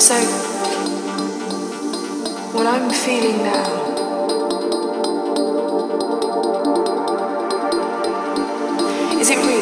So, what I'm feeling now. Is it real?